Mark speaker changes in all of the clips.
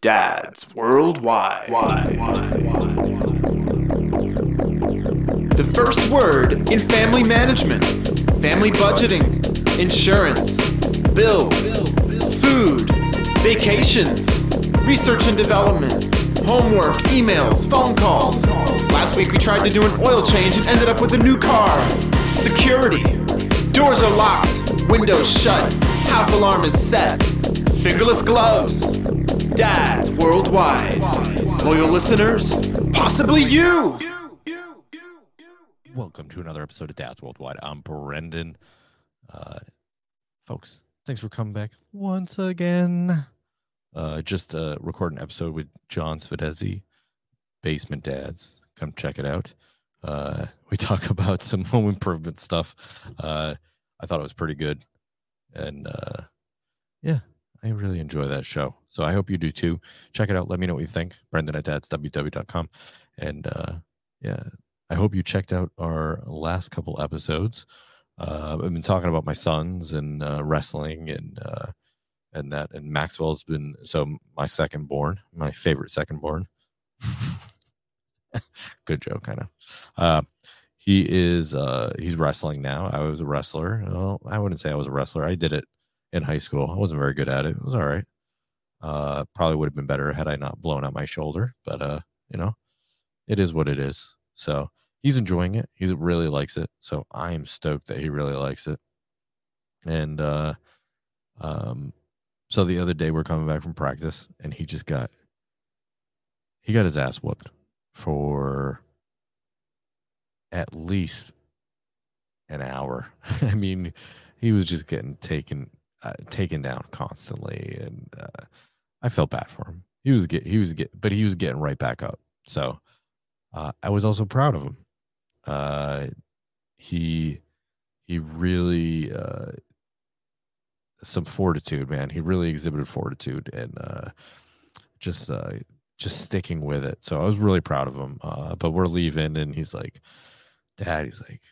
Speaker 1: Dads Worldwide. The first word in family management, family budgeting, insurance, bills, food, vacations, research and development, homework, emails, phone calls. Last week we tried to do an oil change and ended up with a new car. Security. Doors are locked, windows shut, house alarm is set. Fingerless gloves. Dads worldwide. Loyal listeners, possibly you.
Speaker 2: Welcome to another episode of Dads Worldwide. I'm Brendan. Uh, folks, thanks for coming back once again. Uh, just uh, record an episode with John Svedezi, Basement Dads. Come check it out. Uh, we talk about some home improvement stuff. Uh, I thought it was pretty good, and uh, yeah, I really enjoy that show. So I hope you do too. Check it out. Let me know what you think. Brendan at dadsww.com. And uh, yeah, I hope you checked out our last couple episodes. Uh, I've been talking about my sons and uh, wrestling and uh, and that. And Maxwell's been so my second born, my favorite second born. Good joke, kind of. Uh, he is uh, he's wrestling now. I was a wrestler. Well, I wouldn't say I was a wrestler. I did it in high school. I wasn't very good at it. It was all right. Uh, probably would have been better had I not blown out my shoulder, but uh, you know, it is what it is. So he's enjoying it. He really likes it. So I am stoked that he really likes it. And uh, um, so the other day we're coming back from practice, and he just got he got his ass whooped for at least an hour. I mean, he was just getting taken uh, taken down constantly, and uh, I felt bad for him. He was get he was get, but he was getting right back up. So uh, I was also proud of him. Uh, he he really uh, some fortitude, man. He really exhibited fortitude and uh, just uh, just sticking with it. So I was really proud of him. Uh, but we're leaving, and he's like, "Dad," he's like,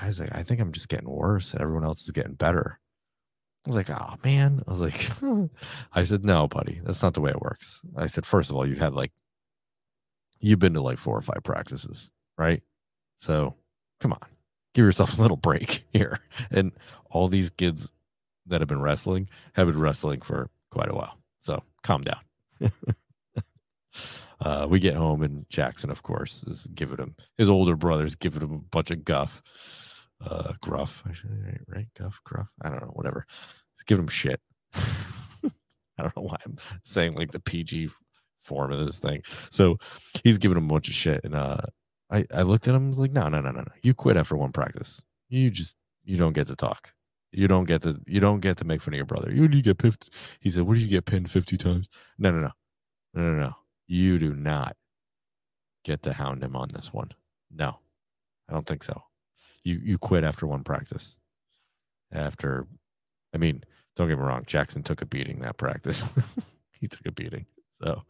Speaker 2: "I was like, I think I'm just getting worse, and everyone else is getting better." I was like, oh man. I was like, I said, no, buddy, that's not the way it works. I said, first of all, you've had like, you've been to like four or five practices, right? So come on, give yourself a little break here. And all these kids that have been wrestling have been wrestling for quite a while. So calm down. uh, we get home and Jackson, of course, is giving him his older brother's giving him a bunch of guff uh gruff right, right? Guff gruff? I don't know whatever. Just give him shit. I don't know why i'm saying like the pg form of this thing. So he's giving him a bunch of shit and uh i i looked at him like no no no no no. You quit after one practice. You just you don't get to talk. You don't get to you don't get to make fun of your brother. You, you get pinned he said what do you get pinned 50 times? No no no. No no no. You do not get to hound him on this one. No. I don't think so you you quit after one practice. After, I mean, don't get me wrong, Jackson took a beating that practice. he took a beating. So,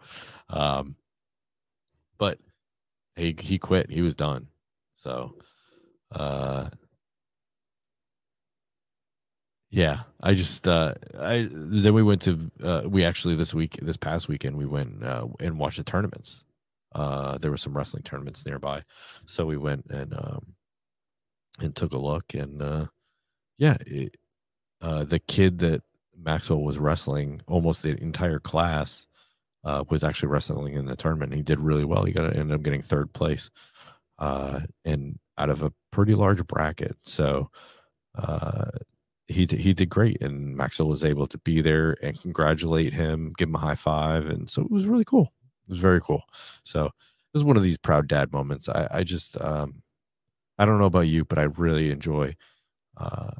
Speaker 2: um, but he he quit. He was done. So, uh, yeah, I just uh, I then we went to uh, we actually this week this past weekend we went uh, and watched the tournaments. Uh, there were some wrestling tournaments nearby, so we went and um, and took a look and uh yeah it, uh the kid that maxwell was wrestling almost the entire class uh was actually wrestling in the tournament. He did really well. He got ended up getting third place uh and out of a pretty large bracket. So uh he he did great and maxwell was able to be there and congratulate him give him a high five and so it was really cool. It was very cool. So it was one of these proud dad moments. I i just um I don't know about you, but I really enjoy uh,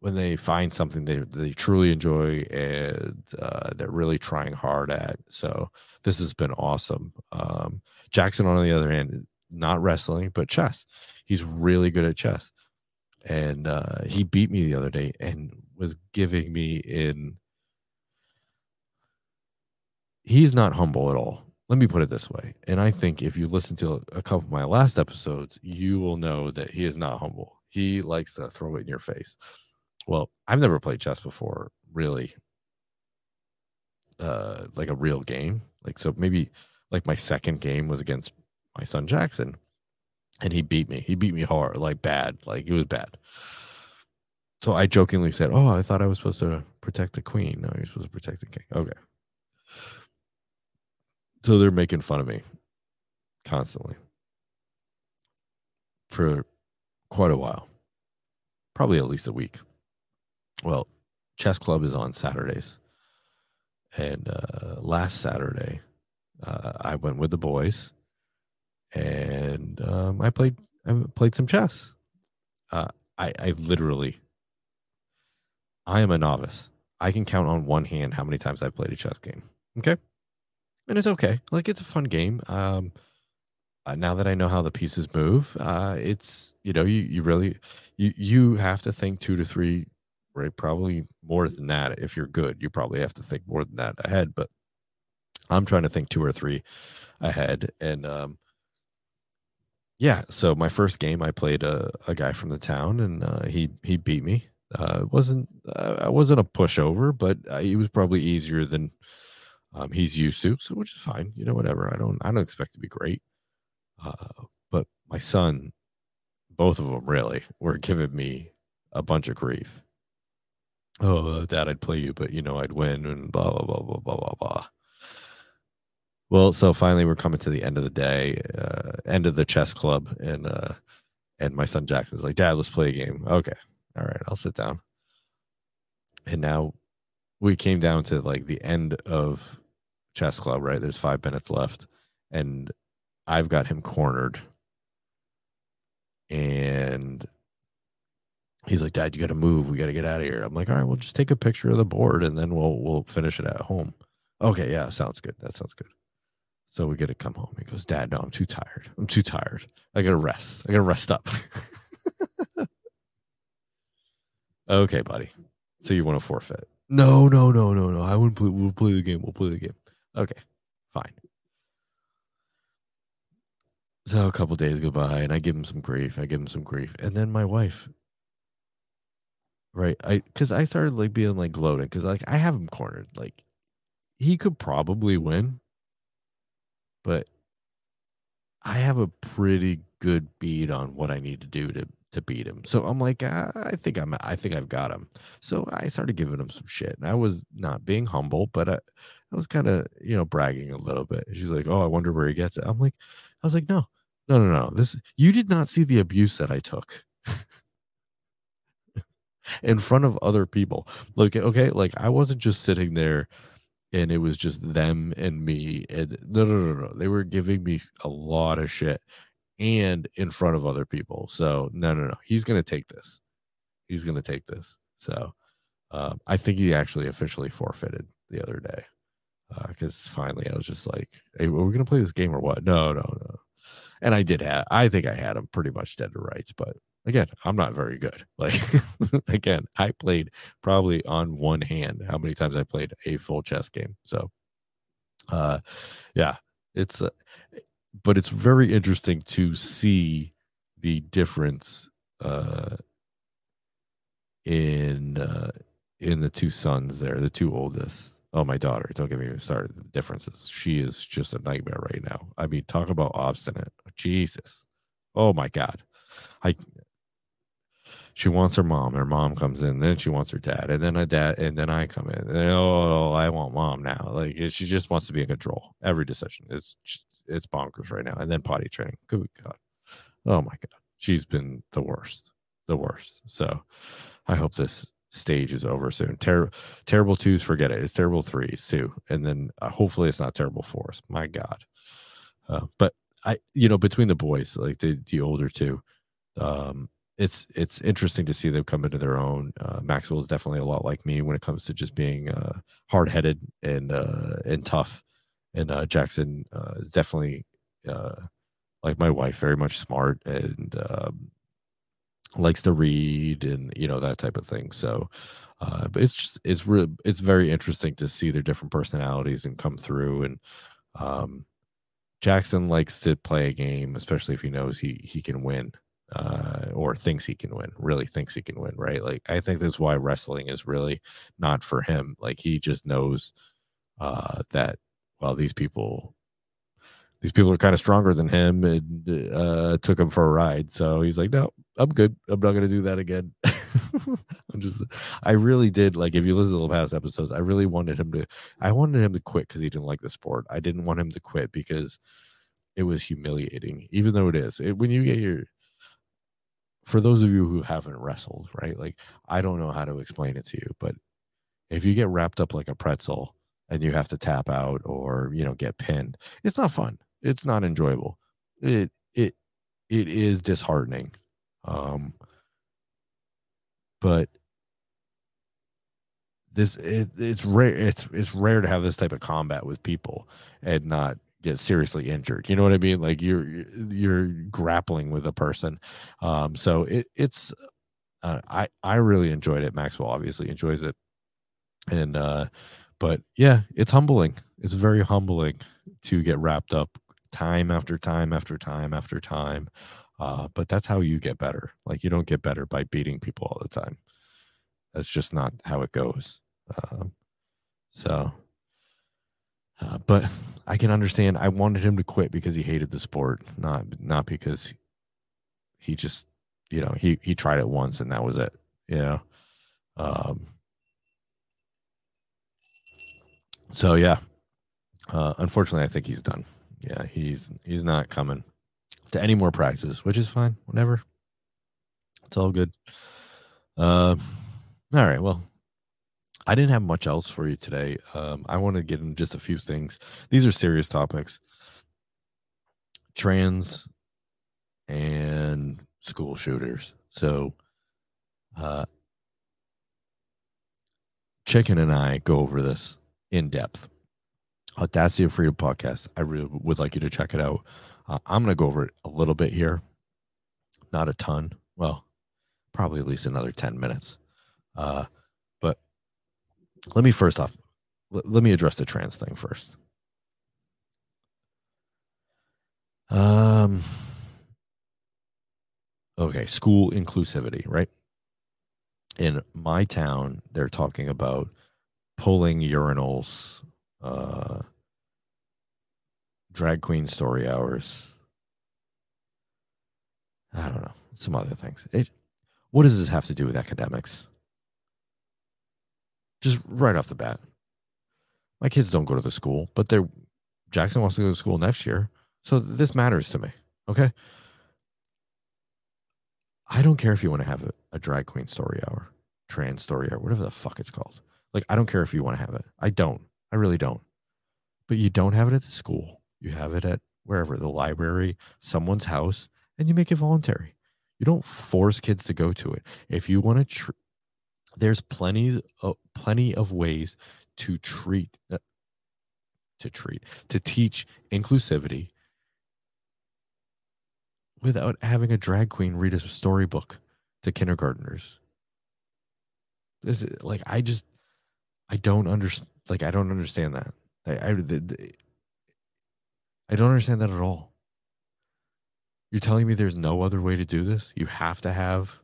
Speaker 2: when they find something they they truly enjoy and uh, they're really trying hard at. So this has been awesome. Um, Jackson, on the other hand, not wrestling but chess. He's really good at chess, and uh, he beat me the other day and was giving me in. He's not humble at all let me put it this way. And I think if you listen to a couple of my last episodes, you will know that he is not humble. He likes to throw it in your face. Well, I've never played chess before, really. uh like a real game. Like so maybe like my second game was against my son Jackson and he beat me. He beat me hard, like bad, like it was bad. So I jokingly said, "Oh, I thought I was supposed to protect the queen. No, you're supposed to protect the king." Okay. So they're making fun of me constantly for quite a while, probably at least a week. Well, chess club is on Saturdays, and uh, last Saturday, uh, I went with the boys, and um, I played I played some chess. Uh, I I literally I am a novice. I can count on one hand how many times I've played a chess game. Okay, and it's okay. Like it's a fun game. Um, uh, now that I know how the pieces move, uh, it's you know you you really you you have to think two to three, right? Probably more than that. If you're good, you probably have to think more than that ahead. But I'm trying to think two or three ahead, and um, yeah. So my first game, I played a, a guy from the town, and uh, he he beat me. Uh, it wasn't uh, I wasn't a pushover, but uh, he was probably easier than um, he's used to, so which is fine. You know, whatever. I don't I don't expect to be great. Uh, but my son, both of them really, were giving me a bunch of grief. Oh, dad, I'd play you, but you know, I'd win and blah, blah, blah, blah, blah, blah, blah. Well, so finally we're coming to the end of the day, uh, end of the chess club. And, uh, and my son Jackson's like, dad, let's play a game. Okay. All right. I'll sit down. And now we came down to like the end of chess club, right? There's five minutes left. And I've got him cornered. And he's like, Dad, you got to move. We got to get out of here. I'm like, all right, we'll just take a picture of the board and then we'll we'll finish it at home. Okay, yeah, sounds good. That sounds good. So we get to come home. He goes, Dad, no, I'm too tired. I'm too tired. I gotta rest. I gotta rest up. okay, buddy. So you want to forfeit? No, no, no, no, no. I wouldn't play. We'll play the game. We'll play the game. Okay, fine. So a couple days go by and I give him some grief. I give him some grief. And then my wife, right? I because I started like being like gloating because like I have him cornered. Like he could probably win, but I have a pretty good beat on what I need to do to to beat him. So I'm like, ah, I think I'm I think I've got him. So I started giving him some shit. And I was not being humble, but I, I was kind of, you know, bragging a little bit. She's like, "Oh, I wonder where he gets it." I'm like I was like, "No. No, no, no. This you did not see the abuse that I took." in front of other people. Like, okay, like I wasn't just sitting there and it was just them and me. And no, no, no, no. They were giving me a lot of shit and in front of other people. So no, no, no. He's gonna take this. He's gonna take this. So um, I think he actually officially forfeited the other day because uh, finally I was just like, "Hey, are we gonna play this game or what?" No, no, no. And I did have. I think I had him pretty much dead to rights, but again, I'm not very good. Like again, I played probably on one hand how many times I played a full chess game. So uh yeah, it's uh, but it's very interesting to see the difference uh in uh in the two sons there, the two oldest. Oh, my daughter. Don't get me started. The differences. She is just a nightmare right now. I mean, talk about obstinate. Jesus. Oh my God. I she wants her mom. Her mom comes in, then she wants her dad, and then a dad, and then I come in. And, oh, I want mom now. Like she just wants to be in control every decision. It's it's bonkers right now. And then potty training. Good God. Oh my God. She's been the worst, the worst. So I hope this stage is over soon. Ter- terrible twos, forget it. It's terrible threes too, and then uh, hopefully it's not terrible fours. My God. Uh, but I, you know, between the boys, like the the older two, um, it's it's interesting to see them come into their own. Uh, Maxwell is definitely a lot like me when it comes to just being uh, hard headed and uh, and tough, and uh, Jackson uh, is definitely uh, like my wife, very much smart and um, likes to read and you know that type of thing. So, uh, but it's just it's really it's very interesting to see their different personalities and come through and. Um, Jackson likes to play a game, especially if he knows he he can win uh, or thinks he can win, really thinks he can win, right? Like I think that's why wrestling is really not for him. Like he just knows uh, that well these people these people are kind of stronger than him and uh, took him for a ride. So he's like, no, I'm good. I'm not going to do that again. I'm just, I really did like, if you listen to the past episodes, I really wanted him to, I wanted him to quit because he didn't like the sport. I didn't want him to quit because it was humiliating, even though it is. It, when you get your, for those of you who haven't wrestled, right? Like, I don't know how to explain it to you, but if you get wrapped up like a pretzel and you have to tap out or, you know, get pinned, it's not fun it's not enjoyable. It it it is disheartening. Um but this it, it's rare it's it's rare to have this type of combat with people and not get seriously injured. You know what I mean? Like you're you're grappling with a person. Um so it it's uh, I I really enjoyed it. Maxwell obviously enjoys it. And uh but yeah, it's humbling. It's very humbling to get wrapped up time after time after time after time. Uh, but that's how you get better. Like you don't get better by beating people all the time. That's just not how it goes. Um, so, uh, but I can understand. I wanted him to quit because he hated the sport, not not because he just, you know, he he tried it once and that was it. You know. Um, so yeah, uh, unfortunately, I think he's done yeah, he's he's not coming to any more practices, which is fine. Whatever. It's all good. Uh, all right. Well, I didn't have much else for you today. Um, I want to get in just a few things. These are serious topics. Trans and school shooters. So, uh, Chicken and I go over this in depth. Audacity of Freedom podcast. I really would like you to check it out. Uh, I'm going to go over it a little bit here, not a ton. Well, probably at least another 10 minutes. Uh, but let me first off, l- let me address the trans thing first. Um, okay, school inclusivity, right? In my town, they're talking about pulling urinals uh, drag queen story hours. I don't know, some other things. It, what does this have to do with academics? Just right off the bat. My kids don't go to the school, but they're Jackson wants to go to school next year. So this matters to me. Okay. I don't care if you want to have a, a drag queen story hour, trans story hour, whatever the fuck it's called. Like, I don't care if you want to have it. I don't. I really don't. But you don't have it at the school. You have it at wherever, the library, someone's house, and you make it voluntary. You don't force kids to go to it. If you want to, tr- there's plenty, of, plenty of ways to treat, uh, to treat, to teach inclusivity without having a drag queen read a storybook to kindergartners. Is, like I just, I don't understand. Like I don't understand that. I, I, I don't understand that at all. You're telling me there's no other way to do this? You have to have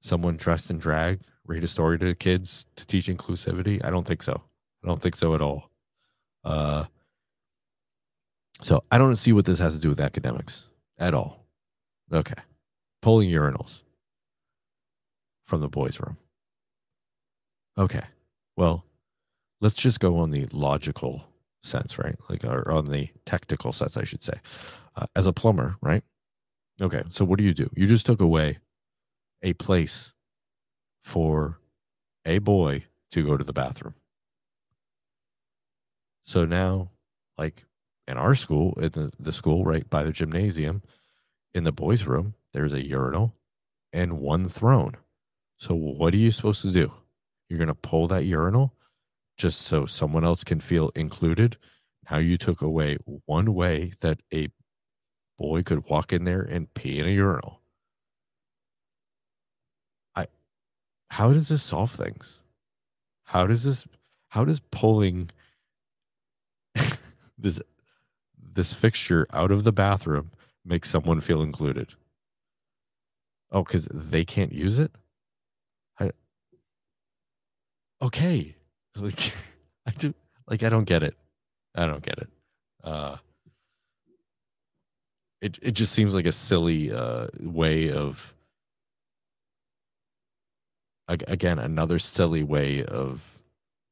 Speaker 2: someone dressed in drag read a story to kids to teach inclusivity? I don't think so. I don't think so at all. Uh, so I don't see what this has to do with academics at all. Okay. Pulling urinals from the boys' room. Okay. Well, let's just go on the logical sense, right? Like, or on the technical sense, I should say. Uh, as a plumber, right? Okay, so what do you do? You just took away a place for a boy to go to the bathroom. So now, like in our school, in the, the school right by the gymnasium, in the boys' room, there's a urinal and one throne. So what are you supposed to do? You're going to pull that urinal just so someone else can feel included. Now you took away one way that a boy could walk in there and pee in a urinal. I how does this solve things? How does this how does pulling this this fixture out of the bathroom make someone feel included? Oh, because they can't use it? Okay, Like I do like I don't get it. I don't get it. Uh it it just seems like a silly uh way of again another silly way of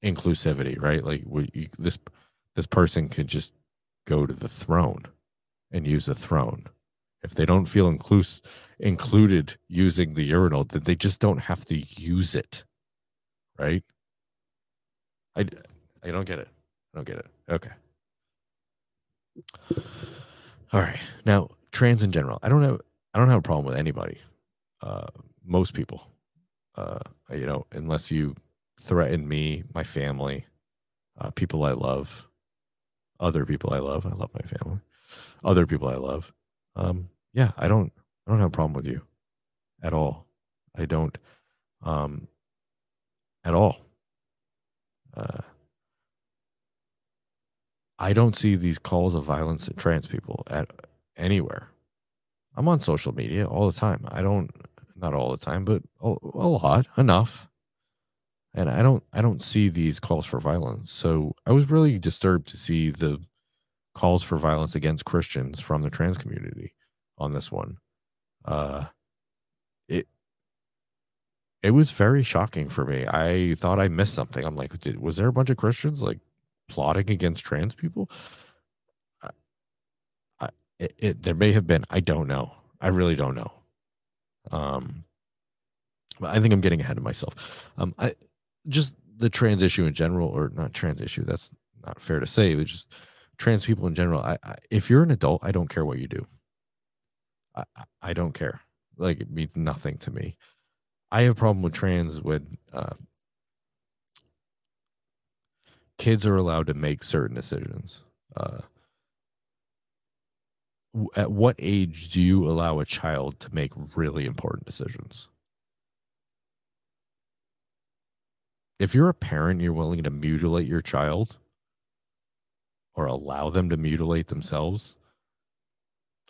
Speaker 2: inclusivity, right? Like you, this this person could just go to the throne and use the throne. If they don't feel inclus- included using the urinal, then they just don't have to use it, right? I I don't get it. I don't get it. Okay. All right. Now, trans in general. I don't have I don't have a problem with anybody. Uh most people. Uh you know, unless you threaten me, my family, uh people I love, other people I love. I love my family. Other people I love. Um yeah, I don't I don't have a problem with you at all. I don't um at all. Uh I don't see these calls of violence at trans people at anywhere. I'm on social media all the time. I don't, not all the time, but a, a lot, enough. And I don't, I don't see these calls for violence. So I was really disturbed to see the calls for violence against Christians from the trans community on this one. Uh, it was very shocking for me. I thought I missed something. I'm like, did, was there a bunch of Christians like plotting against trans people? I, I, it, it, there may have been. I don't know. I really don't know. Um, but I think I'm getting ahead of myself. Um, I just the trans issue in general, or not trans issue. That's not fair to say. But just trans people in general. I, I if you're an adult, I don't care what you do. I, I don't care. Like it means nothing to me. I have a problem with trans when uh, kids are allowed to make certain decisions. Uh, at what age do you allow a child to make really important decisions? If you're a parent, you're willing to mutilate your child or allow them to mutilate themselves.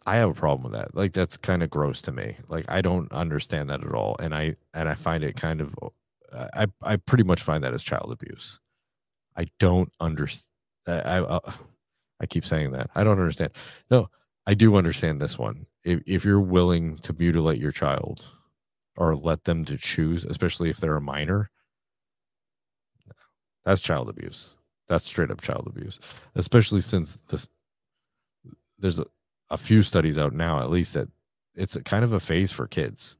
Speaker 2: I have a problem with that. Like that's kind of gross to me. Like I don't understand that at all, and I and I find it kind of, I I pretty much find that as child abuse. I don't understand. I, I uh, I keep saying that. I don't understand. No, I do understand this one. If if you're willing to mutilate your child or let them to choose, especially if they're a minor, that's child abuse. That's straight up child abuse. Especially since this there's a, a few studies out now, at least that it's a kind of a phase for kids.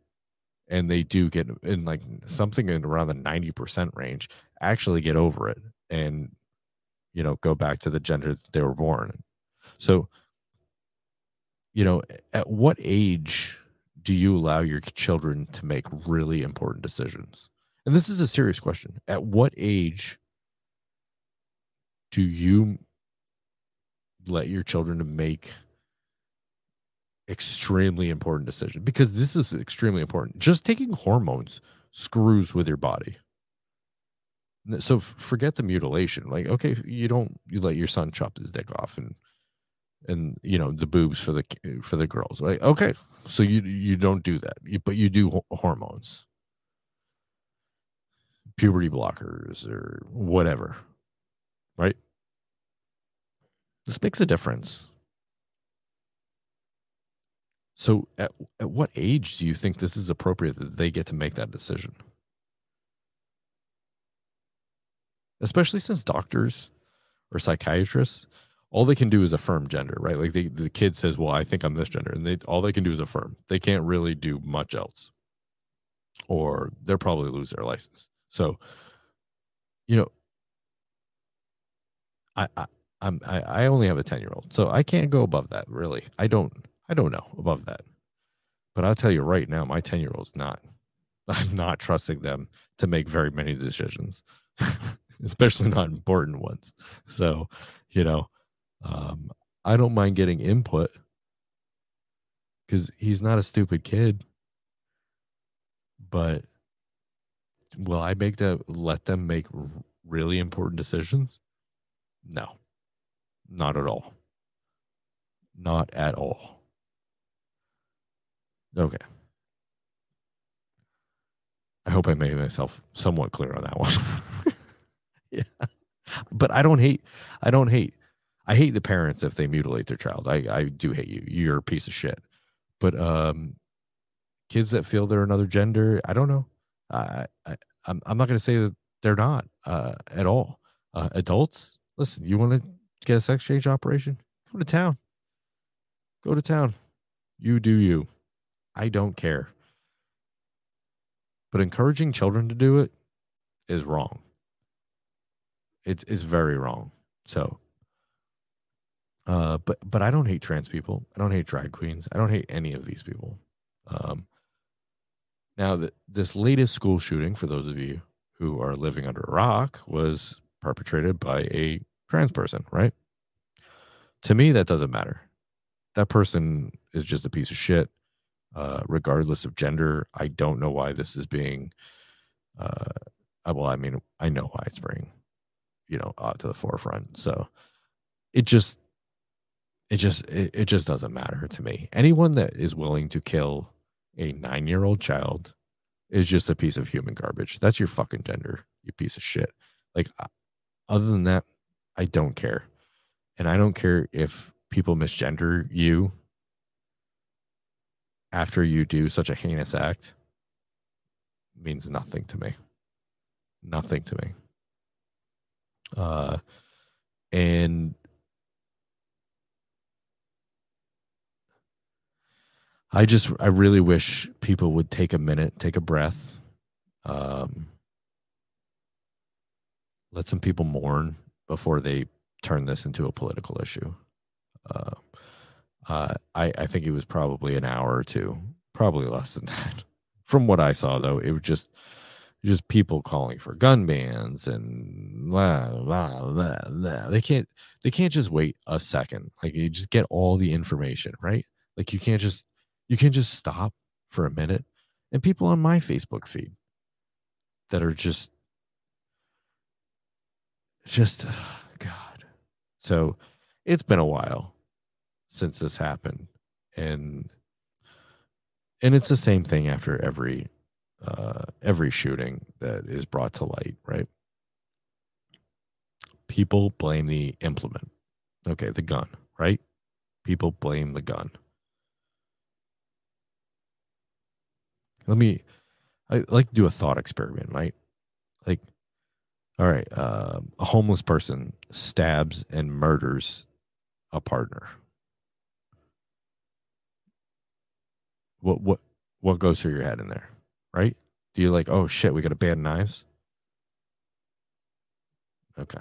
Speaker 2: And they do get in like something in around the 90% range, actually get over it and you know go back to the gender that they were born. So you know at what age do you allow your children to make really important decisions? And this is a serious question. At what age do you let your children to make extremely important decision because this is extremely important just taking hormones screws with your body so forget the mutilation. Like, okay, you don't you let your son chop his dick off and and you know the boobs for the for the girls. Like, okay, so you you don't do that, you, but you do hormones, puberty blockers or whatever, right? This makes a difference. So, at, at what age do you think this is appropriate that they get to make that decision? especially since doctors or psychiatrists all they can do is affirm gender right? Like they, the kid says well i think i'm this gender and they all they can do is affirm. They can't really do much else or they'll probably lose their license. So you know i i i'm i, I only have a 10 year old so i can't go above that really. I don't i don't know above that but i'll tell you right now my 10 year old's not i'm not trusting them to make very many decisions especially not important ones. So, you know, um, I don't mind getting input because he's not a stupid kid. But will I make them let them make really important decisions? No, not at all. Not at all. Okay. I hope I made myself somewhat clear on that one. yeah. But I don't hate. I don't hate. I hate the parents if they mutilate their child. I I do hate you. You're a piece of shit. But um, kids that feel they're another gender, I don't know. I, I I'm I'm not going to say that they're not uh, at all. Uh, adults, listen. You want to get a sex change operation? Go to town. Go to town. You do you. I don't care. But encouraging children to do it is wrong. It's it's very wrong. So uh but but I don't hate trans people. I don't hate drag queens. I don't hate any of these people. Um now the, this latest school shooting for those of you who are living under a rock was perpetrated by a trans person, right? To me that doesn't matter. That person is just a piece of shit uh, regardless of gender. I don't know why this is being, uh, well, I mean, I know why it's being, you know, uh, to the forefront. So it just, it just, it, it just doesn't matter to me. Anyone that is willing to kill a nine year old child is just a piece of human garbage. That's your fucking gender, you piece of shit. Like, uh, other than that, I don't care. And I don't care if people misgender you after you do such a heinous act means nothing to me. Nothing to me. Uh, and I just, I really wish people would take a minute, take a breath, um, let some people mourn before they turn this into a political issue. Uh, uh, I, I think it was probably an hour or two, probably less than that. From what I saw, though, it was just just people calling for gun bans and blah, blah, blah, blah. they can't they can't just wait a second. Like you just get all the information, right? Like you can't just you can't just stop for a minute. And people on my Facebook feed that are just just God. So it's been a while since this happened. And and it's the same thing after every uh every shooting that is brought to light right? People blame the implement. Okay the gun right? People blame the gun. Let me i like to do a thought experiment right? Like all right uh, a homeless person stabs and murders a partner what what what goes through your head in there, right? Do you like, oh shit, we got to ban knives? Okay.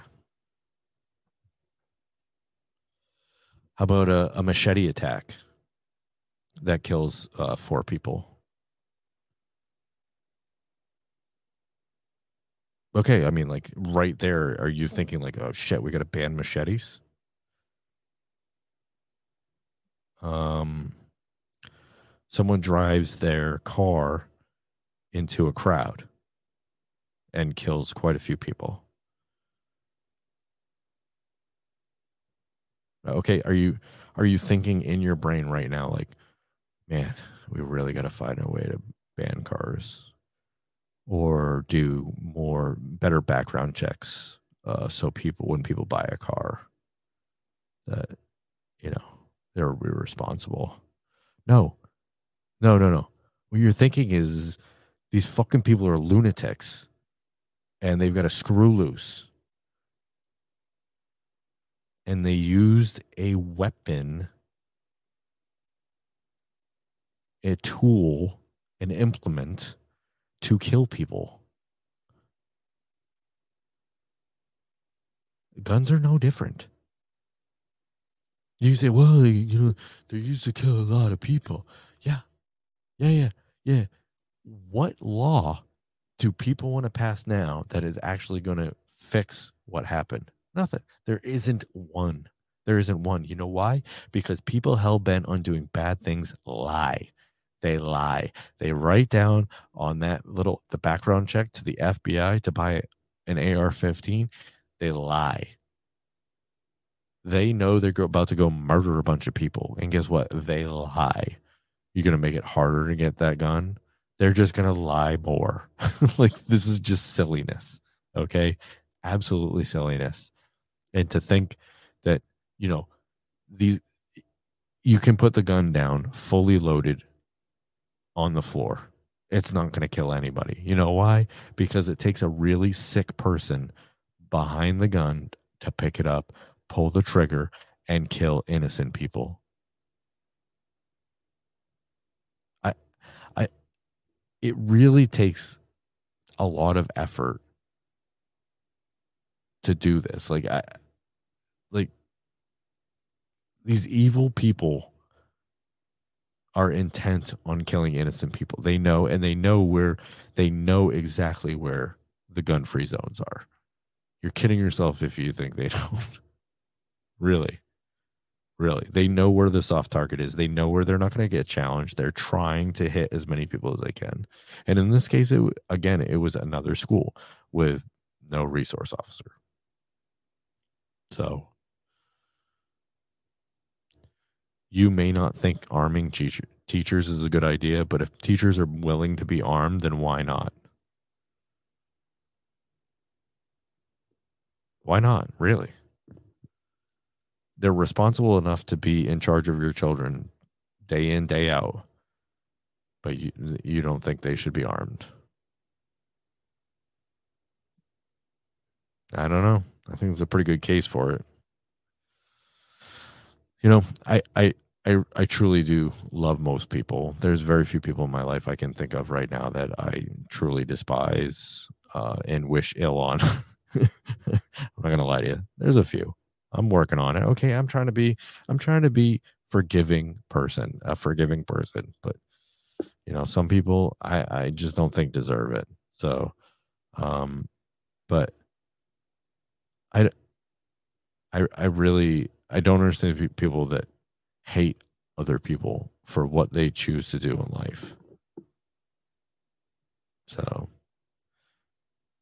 Speaker 2: How about a, a machete attack that kills uh, four people? Okay, I mean, like right there, are you thinking like, oh shit, we got to ban machetes? Um, someone drives their car into a crowd and kills quite a few people. Okay, are you are you thinking in your brain right now like, man, we really got to find a way to ban cars or do more better background checks uh, so people when people buy a car that you know they're responsible. No, no, no, no. What you're thinking is these fucking people are lunatics and they've got a screw loose. And they used a weapon, a tool, an implement to kill people. Guns are no different. You say, well, you know, they're used to kill a lot of people. Yeah, yeah, yeah. What law do people want to pass now that is actually going to fix what happened? Nothing. There isn't one. There isn't one. You know why? Because people hell bent on doing bad things lie. They lie. They write down on that little the background check to the FBI to buy an AR-15. They lie. They know they're about to go murder a bunch of people, and guess what? They lie you're going to make it harder to get that gun. They're just going to lie more. like this is just silliness. Okay. absolutely silliness. And to think that, you know, these you can put the gun down fully loaded on the floor. It's not going to kill anybody. You know why? Because it takes a really sick person behind the gun to pick it up, pull the trigger, and kill innocent people. I I it really takes a lot of effort to do this. Like I like these evil people are intent on killing innocent people. They know and they know where they know exactly where the gun free zones are. You're kidding yourself if you think they don't. really. Really. They know where the soft target is. They know where they're not going to get challenged. They're trying to hit as many people as they can. And in this case, it again, it was another school with no resource officer. So you may not think arming teacher, teachers is a good idea, but if teachers are willing to be armed, then why not? Why not? Really? They're responsible enough to be in charge of your children day in, day out. But you you don't think they should be armed. I don't know. I think it's a pretty good case for it. You know, I I I I truly do love most people. There's very few people in my life I can think of right now that I truly despise uh, and wish ill on. I'm not gonna lie to you. There's a few. I'm working on it. Okay, I'm trying to be I'm trying to be forgiving person, a forgiving person. But you know, some people I I just don't think deserve it. So, um, but I I I really I don't understand people that hate other people for what they choose to do in life. So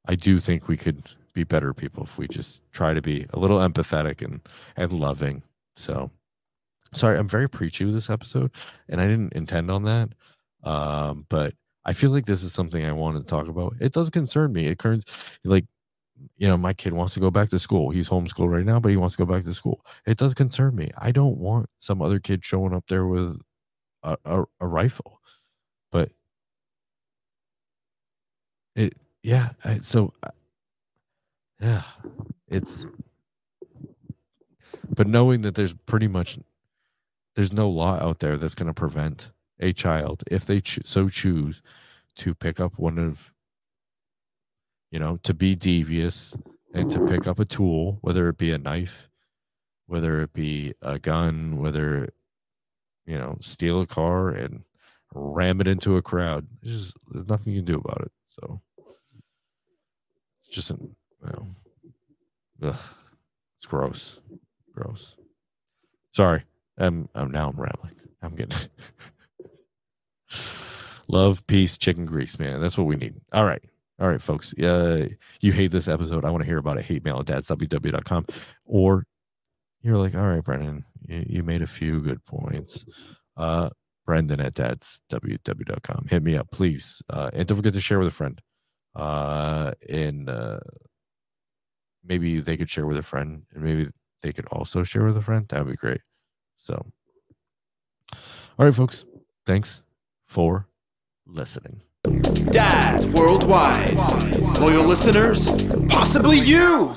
Speaker 2: I do think we could be better people if we just try to be a little empathetic and and loving. So sorry, I'm very preachy with this episode, and I didn't intend on that. Um, but I feel like this is something I wanted to talk about. It does concern me. It turns like you know, my kid wants to go back to school. He's homeschooled right now, but he wants to go back to school. It does concern me. I don't want some other kid showing up there with a, a, a rifle. But it, yeah. So yeah, it's, but knowing that there's pretty much, there's no law out there that's going to prevent a child, if they cho- so choose, to pick up one of, you know, to be devious and to pick up a tool, whether it be a knife, whether it be a gun, whether, you know, steal a car and ram it into a crowd. There's, just, there's nothing you can do about it. So it's just an well, ugh, it's gross, gross. Sorry, I'm, I'm now I'm rambling. I'm getting love, peace, chicken grease, man. That's what we need. All right. All right, folks. Uh, you hate this episode. I want to hear about it. Hate mail at dadsww.com. Or you're like, all right, Brendan, you, you made a few good points. Uh, Brendan at dadsww.com. Hit me up, please. Uh, and don't forget to share with a friend. Uh, and uh, maybe they could share with a friend, and maybe they could also share with a friend. That would be great. So, all right, folks. Thanks for listening.
Speaker 1: Dads worldwide. Loyal listeners, possibly you.